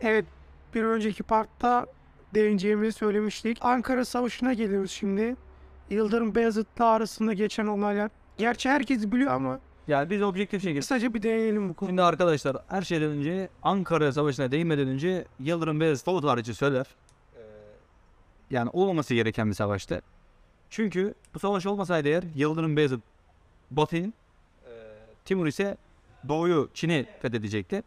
Evet, bir önceki partta değineceğimizi söylemiştik. Ankara Savaşı'na geliyoruz şimdi. Yıldırım Beyazıt'la arasında geçen olaylar. Gerçi herkes biliyor ama Yani biz objektif şekilde kısaca bir değinelim bu konuda. Şimdi arkadaşlar her şeyden önce Ankara Savaşı'na değinmeden önce Yıldırım Beyazıt Soğut harici söyler. Ee, Yani olmaması gereken bir savaştı. Çünkü bu savaş olmasaydı eğer Yıldırım Beyazıt Batı'yı, e, Timur ise Doğu'yu, Çin'i fethedecekti.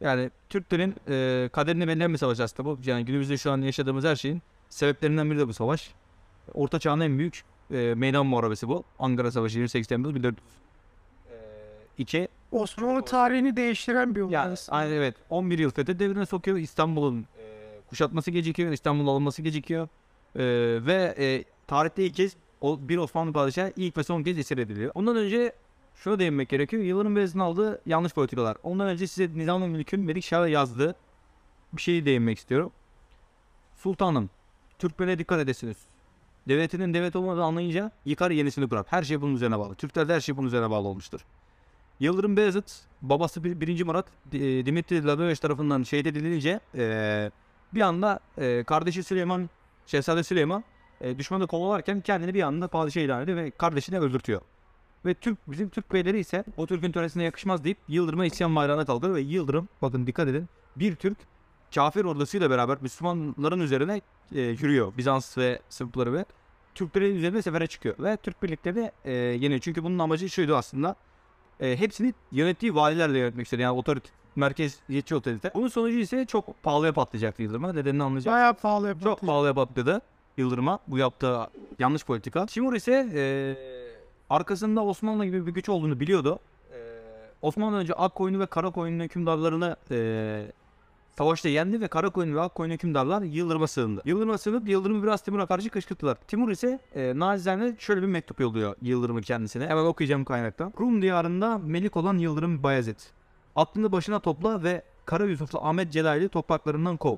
Yani Türklerin e, kaderini belirleyen bir savaş aslında bu. Yani günümüzde şu an yaşadığımız her şeyin sebeplerinden biri de bu savaş. Orta Çağ'ın en büyük e, meydan muharebesi bu. Ankara Savaşı 28 Temmuz 1402. Osmanlı tarihini değiştiren bir olay. Yani aynen evet 11 yıl fethet devrine sokuyor. İstanbul'un e, kuşatması gecikiyor. İstanbul'un alınması gecikiyor. E, ve e, tarihte ilk kez o, bir Osmanlı padişahı ilk ve son kez esir ediliyor. Ondan önce şuna değinmek gerekiyor. Yıldırım Beyazıt'ın aldığı yanlış politikalar. Ondan önce size Nizam-ı Mülk'ün Melikşah'a yazdığı bir şeyi değinmek istiyorum. Sultanım, Türkmen'e dikkat edesiniz. Devletinin devlet olmadığını anlayınca yıkar yenisini kurar. Her şey bunun üzerine bağlı. Türklerde her şey bunun üzerine bağlı olmuştur. Yıldırım Beyazıt babası 1. Murat e, Dimitri Labeveş tarafından şehit edilince e, bir anda e, kardeşi Süleyman Şehzade Süleyman e, düşmanı kovalarken kendini bir anda padişah ilan ediyor ve kardeşini öldürtüyor. Ve Türk bizim Türk beyleri ise o Türk'ün töresine yakışmaz deyip Yıldırım'a isyan bayrağına kalkıyor ve Yıldırım bakın dikkat edin bir Türk kafir ordusuyla beraber Müslümanların üzerine e, yürüyor. Bizans ve Sırpları ve Türklerin üzerine sefere çıkıyor ve Türk birlikleri e, yeniyor. Çünkü bunun amacı şuydu aslında e, hepsini yönettiği valilerle yönetmek istedi. Yani otorite, merkeziyetçi otorite. Bunun sonucu ise çok pahalıya patlayacaktı Yıldırım'a. Nedenini anlayacak. Bayağı pahalı yapıyor. Çok pahalıya patladı Yıldırım'a bu yaptığı yanlış politika. Timur ise e, arkasında Osmanlı gibi bir güç olduğunu biliyordu. E, Osmanlı önce Akkoyunlu ve Karakoyunlu hükümdarlarını e, savaşta yendi ve Karakoyunlu ve Akkoyunlu hükümdarlar Yıldırım'a sığındı. Yıldırım'a sığınıp Yıldırım'ı biraz Timur'a karşı kışkırttılar. Timur ise e, nacizane şöyle bir mektup yolluyor Yıldırım'ı kendisine. Hemen okuyacağım kaynaktan. Rum diyarında melik olan Yıldırım Bayezid. Aklını başına topla ve Kara Yusuf'la Ahmet Celal'i topraklarından kov.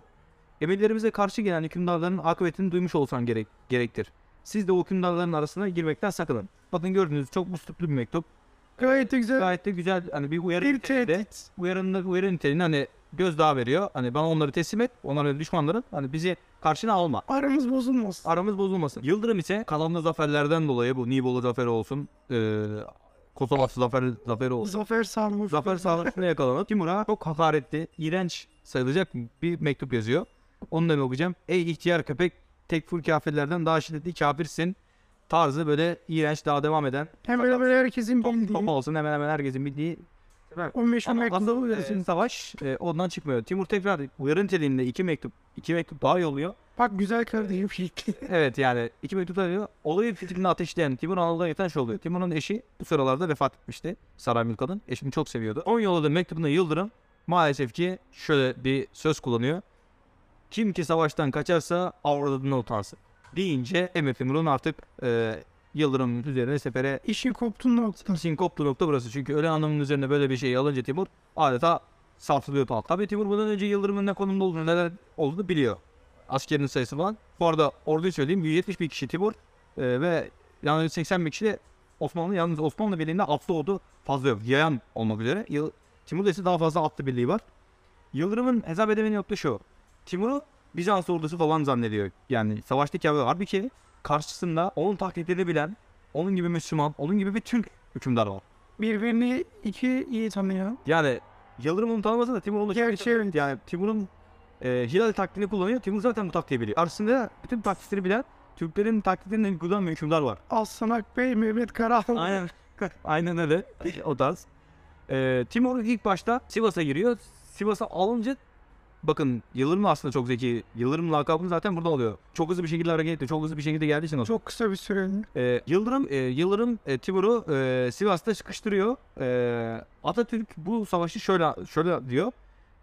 Emirlerimize karşı gelen hükümdarların akıbetini duymuş olsan gerek, gerektir. Siz de o hükümdarların arasına girmekten sakının. Bakın gördüğünüz çok üsluplu bir mektup. Gayet de güzel. Gayet de güzel hani bir uyarı niteliğinde. Uyarında uyarı niteliğinde hani gözdağı veriyor. Hani bana onları teslim et. Onların düşmanların hani bizi karşına alma. Aramız bozulmasın. Aramız bozulmasın. Yıldırım ise kalanlı zaferlerden dolayı bu Nibolu zaferi olsun. E, Kosova zafer, zaferi olsun. Zafer sarmış. Zafer sağlamasına yakalanıp Timur'a çok hakaretli, iğrenç sayılacak bir mektup yazıyor. Onu da ben okuyacağım. Ey ihtiyar köpek, tekfur kafirlerden daha şiddetli kafirsin. Tarzı böyle iğrenç daha devam eden. Hemen hemen herkesin Top, bildiği. top olsun hemen hemen herkesin bildiği. O meşhur yazın. e, savaş e, ondan çıkmıyor. Timur tekrar uyarı niteliğinde iki mektup, iki mektup daha yolluyor. Bak güzel kardeşim şekli. Evet yani iki mektup daha yolluyor. Olayı fitilini ateşleyen Timur Anadolu'da yeten şey oluyor. Timur'un eşi bu sıralarda vefat etmişti. Saray Mülkad'ın. Eşini çok seviyordu. 10 yolladığı mektubunda Yıldırım maalesef ki şöyle bir söz kullanıyor. Kim ki savaştan kaçarsa avradına utansın. Deyince Emir Timur'un artık e, Yıldırım'ın üzerine sefere İşin koptuğu nokta. İşin koptuğu nokta burası. Çünkü ölen hanımın üzerine böyle bir şey alınca Timur adeta sarsılıyor tal. Tabii Timur bundan önce Yıldırım'ın ne konumda olduğunu, neler olduğunu biliyor. Askerinin sayısı falan. Bu arada orduyu söyleyeyim 170 bin kişi Timur e, ve yani 80 bin kişi de Osmanlı. Yalnız Osmanlı birliğinde atlı ordu fazla yok. Yayan olmak üzere. Yıl, Timur'da ise daha fazla atlı birliği var. Yıldırım'ın hesap edemediği nokta şu. Timur'u Bizans ordusu falan zannediyor. Yani savaştaki abi halbuki karşısında onun taklitlerini bilen, onun gibi Müslüman, onun gibi bir Türk hükümdar var. Birbirini iki iyi tanıyor. Yani Yıldırım onu tanımasa da Timur onu Gerçi yani Timur'un e, Hilal taktiğini kullanıyor. Timur zaten bu taktiği biliyor. Karşısında bütün taktikleri bilen Türklerin taktiklerini en kullanan bir hükümdar var. Aslan Bey, Mehmet Karahan. Aynen. Aynen öyle. O tarz. E, Timur ilk başta Sivas'a giriyor. Sivas'a alınca bakın Yıldırım da aslında çok zeki. Yıldırım lakabını zaten burada alıyor. Çok hızlı bir şekilde hareket etti. Çok hızlı bir şekilde geldiği için. Çok kısa bir süreli. Ee, Yıldırım, e, Yıldırım e, Timur'u e, Sivas'ta sıkıştırıyor. E, Atatürk bu savaşı şöyle şöyle diyor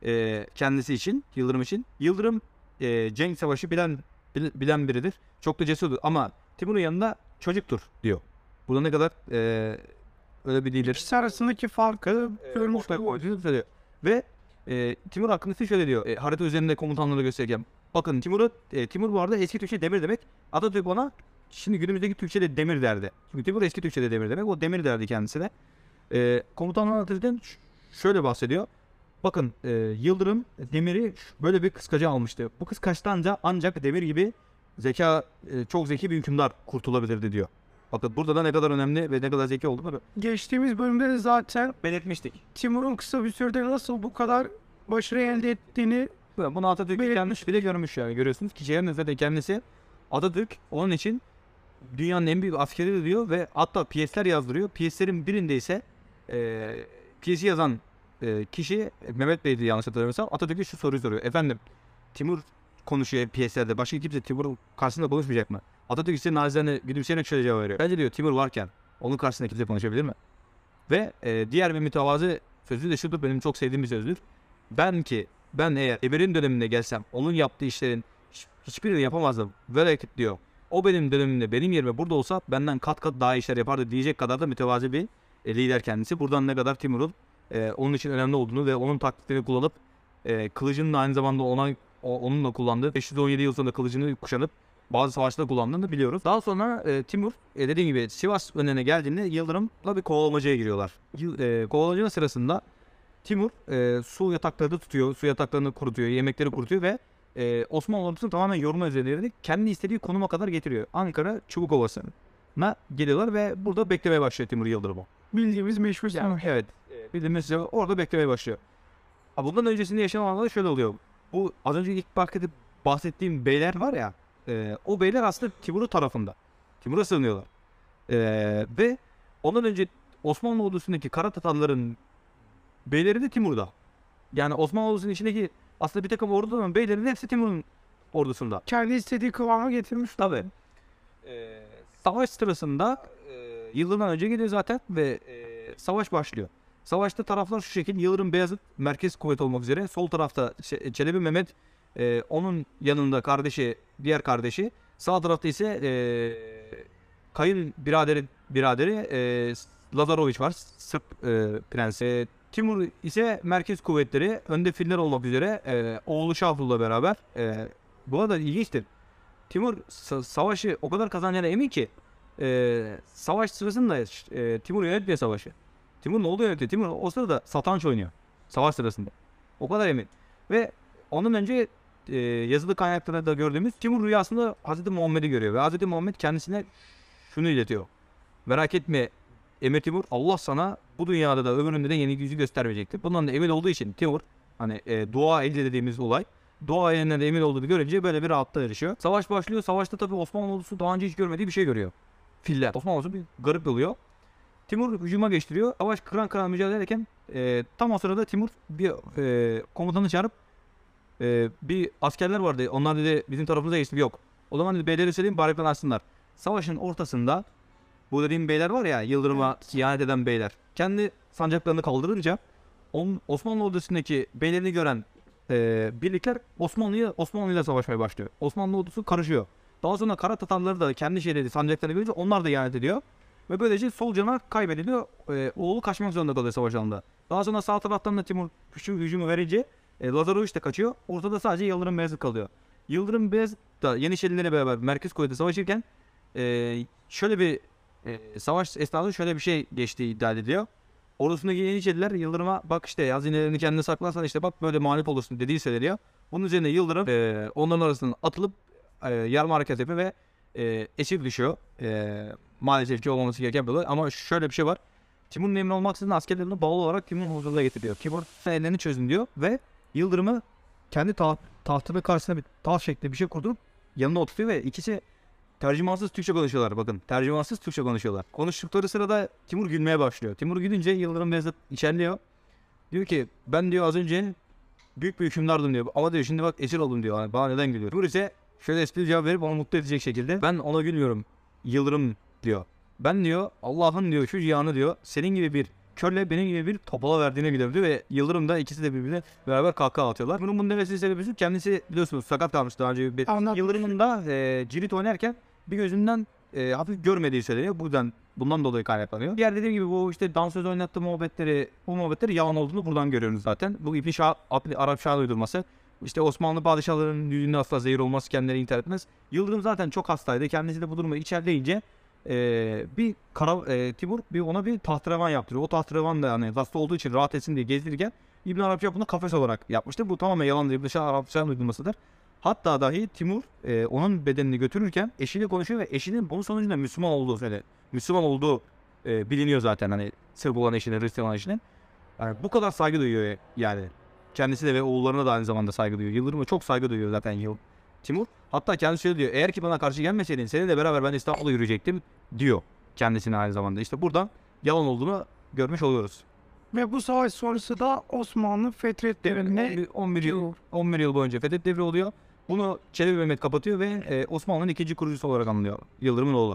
e, kendisi için, Yıldırım için. Yıldırım e, Cenk Savaşı bilen bil- bilen biridir. Çok da cesurdur ama Timur'un yanında çocuktur diyor. Burada ne kadar e, öyle bir değildir. İkisi arasındaki farkı görmüş koyduğunu söylüyor. Ve e, Timur hakkında şöyle diyor. E, harita üzerinde komutanları gösterirken. Bakın Timur'u, e, Timur bu arada eski Türkçe demir demek. Atatürk ona şimdi günümüzdeki Türkçe'de demir derdi. Çünkü Timur eski Türkçe'de demir demek. O demir derdi kendisine. E, komutanlar anlatırken şöyle bahsediyor. Bakın e, Yıldırım Demir'i böyle bir kıskaca almıştı. Bu kıskaçtanca ancak Demir gibi zeka e, çok zeki bir hükümdar kurtulabilirdi diyor. Bakın burada da ne kadar önemli ve ne kadar zeki olduğunu Geçtiğimiz bölümde de zaten belirtmiştik. Timur'un kısa bir sürede nasıl bu kadar başarı elde ettiğini Bunu Atatürk Belirtmiş. kendisi bile görmüş yani görüyorsunuz ki şehrin de kendisi Atatürk onun için dünyanın en büyük askeri diyor ve hatta piyesler yazdırıyor. Piyeslerin birinde ise e, piyesi yazan e, kişi Mehmet Bey'di yanlış hatırlamıyorsam Atatürk'e şu soruyu soruyor. Efendim Timur konuşuyor piyeslerde. Başka kimse Timur'un karşısında konuşmayacak mı? Atatürk ise nazirane gülümseyerek şöyle cevap veriyor. Bence diyor Timur varken onun karşısında kimse konuşabilir mi? Ve e, diğer bir mütevazı sözü de şudur benim çok sevdiğim bir sözdür. Ben ki ben eğer Emir'in döneminde gelsem onun yaptığı işlerin hiç- hiçbirini yapamazdım. Böyle diyor. O benim dönemimde benim yerime burada olsa benden kat kat daha işler yapardı diyecek kadar da mütevazi bir e, lider kendisi. Buradan ne kadar Timur'un e, onun için önemli olduğunu ve onun taktiklerini kullanıp e, kılıcının aynı zamanda ona o- onunla kullandığı 517 yıl sonunda kılıcını kuşanıp bazı savaşlarda kullandığını biliyoruz. Daha sonra e, Timur e, dediğim gibi Sivas önüne geldiğinde Yıldırım'la bir kovalamacaya giriyorlar. Yıl, e, kovalamaca sırasında Timur e, su yataklarını tutuyor, su yataklarını kurutuyor, yemekleri kurutuyor ve e, Osmanlı ordusunu tamamen yorma üzerine kendi istediği konuma kadar getiriyor. Ankara Çubukovası'na geliyorlar ve burada beklemeye başlıyor Timur Yıldırım'ı. bildiğimiz meşhur savaş. evet. e, Bildiğimiz orada beklemeye başlıyor. Ha, bundan öncesinde yaşanan olaylar şöyle oluyor. Bu az önce ilk bahsettiğim beyler var ya. E, o beyler aslında Timur'un tarafında. Timur'a sığınıyorlar. E, ve ondan önce Osmanlı ordusundaki Kara Tatarların beyleri de Timur'da. Yani Osmanlı ordusunun içindeki aslında bir takım orduların beylerinin hepsi Timur'un ordusunda. Kendi istediği kıvama getirmiş. Tabii. Ee, savaş sırasında e, yılından önce geliyor zaten ve e, savaş başlıyor. Savaşta taraflar şu şekil Yıldırım Beyazıt merkez kuvvet olmak üzere sol tarafta Çe- Çelebi Mehmet e, onun yanında kardeşi diğer kardeşi sağ tarafta ise e, Kayın biraderi biraderi e, Lazaroviç var Sırp e, prensi. Timur ise merkez kuvvetleri önde filler olmak üzere e, oğlu Şahful'la beraber e, bu arada ilginçtir. Timur sa- savaşı o kadar kazanacağına emin ki e, savaş sırasında e, Timur yönetmiyor savaşı. Timur ne oluyor yönetiyor? Timur o sırada satranç oynuyor. Savaş sırasında. O kadar emin. Ve ondan önce e, yazılı kaynaklarda da gördüğümüz Timur rüyasında Hazreti Muhammed'i görüyor. Ve Hazreti Muhammed kendisine şunu iletiyor. Merak etme Emir Timur Allah sana bu dünyada da öbüründe de yeni yüzü göstermeyecektir. Bundan da emin olduğu için Timur hani e, dua elde dediğimiz olay Doğa elinden de emin olduğunu görünce böyle bir rahatlığa erişiyor. Savaş başlıyor. Savaşta tabii Osmanlı ordusu daha önce hiç görmediği bir şey görüyor. Filler. Osmanlı ordusu bir garip oluyor. Timur hücuma geçtiriyor. Savaş kıran kıran mücadele ederken e, tam o sırada Timur bir e, komutanı çağırıp e, bir askerler vardı. Onlar dedi bizim tarafımıza geçti. Yok. O zaman dedi beyleri söyleyeyim bari açsınlar. Savaşın ortasında bu dediğim beyler var ya Yıldırım'a ihanet eden beyler. Kendi sancaklarını kaldırınca on, Osmanlı ordusundaki beylerini gören e, birlikler Osmanlı'ya Osmanlı'yla savaşmaya başlıyor. Osmanlı ordusu karışıyor. Daha sonra Kara Tatarları da kendi şeyleri sancaklarını görünce onlar da ihanet ediyor. Ve böylece sol canavar kaybediliyor. E, oğlu kaçmak zorunda kalıyor savaş alanında. Daha sonra sağ taraftan da Timur hücum, hücumu verince e, Lazaroviç de kaçıyor. Ortada sadece Yıldırım Beyazıt kalıyor. Yıldırım Beyazıt da Yeniçerilerle beraber merkez kuvveti savaşırken e, şöyle bir e, savaş esnasında şöyle bir şey geçtiği iddia ediliyor. Ordusundaki Yeniçeriler Yıldırım'a bak işte hazinelerini kendine saklarsan işte bak böyle mağlup olursun dediği söyleniyor. Bunun üzerine Yıldırım e, onların arasından atılıp e, yarma hareket yapıyor ve e, esir düşüyor. E, maalesef ki olmaması gereken bir olay ama şöyle bir şey var. Timur'un emri olmaksızın askerlerini bağlı olarak Timur'un huzuruna getiriyor. Timur ellerini çözün diyor ve Yıldırım'ı kendi taht, tahtının karşısına bir taht şeklinde bir şey kurdurup yanına oturtuyor ve ikisi tercümansız Türkçe konuşuyorlar bakın. Tercümansız Türkçe konuşuyorlar. Konuştukları sırada Timur gülmeye başlıyor. Timur gülünce Yıldırım Beyazıt içerliyor. Diyor ki ben diyor az önce büyük bir hükümdardım diyor. Ama diyor şimdi bak esir oldum diyor. Yani bana neden gülüyor? Timur ise şöyle esprili cevap verip onu mutlu edecek şekilde. Ben ona gülmüyorum. Yıldırım diyor. Ben diyor Allah'ın diyor şu cihanı diyor senin gibi bir körle benim gibi bir topala verdiğine diyor ve Yıldırım da ikisi de birbirine beraber kahkaha atıyorlar. Bunun bunun demesinin sebebi kendisi biliyorsunuz sakat kalmış daha önce bir. Yıldırım'ın da e, cirit oynarken bir gözünden e, hafif görmediği söyleniyor. Buradan bundan dolayı kaynaklanıyor. Diğer dediğim gibi bu işte dansöz oynattığı muhabbetleri, bu muhabbetleri yalan olduğunu buradan görüyoruz zaten. Bu İbn Şah, Arap Şah uydurması. İşte Osmanlı padişahlarının yüzünde asla zehir olması kendileri intihar etmez. Yıldırım zaten çok hastaydı. Kendisi de bu durumu içerleyince e, bir kara, e, Timur bir ona bir tahtrevan yaptırıyor. O tahtrevan da yani hasta olduğu için rahat etsin diye gezdirirken İbn Arapşah bunu kafes olarak yapmıştır. Bu tamamen yalan değil. Dışarı Arapça'nın uydurmasıdır. Hatta dahi Timur e, onun bedenini götürürken eşiyle konuşuyor ve eşinin bunun sonucunda Müslüman olduğu söyle. Müslüman olduğu e, biliniyor zaten hani Sırp olan eşinin, Hristiyan olan eşinin. Yani bu kadar saygı duyuyor yani. Kendisi de ve oğullarına da aynı zamanda saygı duyuyor. Yıldırım'a çok saygı duyuyor zaten Timur. Hatta kendisi şöyle diyor. Eğer ki bana karşı gelmeseydin seninle beraber ben İstanbul'a yürüyecektim diyor. Kendisine aynı zamanda. İşte buradan yalan olduğunu görmüş oluyoruz. Ve bu savaş sonrası da Osmanlı Fetret devrine 11 yıl 11 yıl boyunca Fethet devri oluyor. Bunu Çelebi Mehmet kapatıyor ve e, Osmanlı'nın ikinci kurucusu olarak anılıyor. Yıldırım'ın oğlu.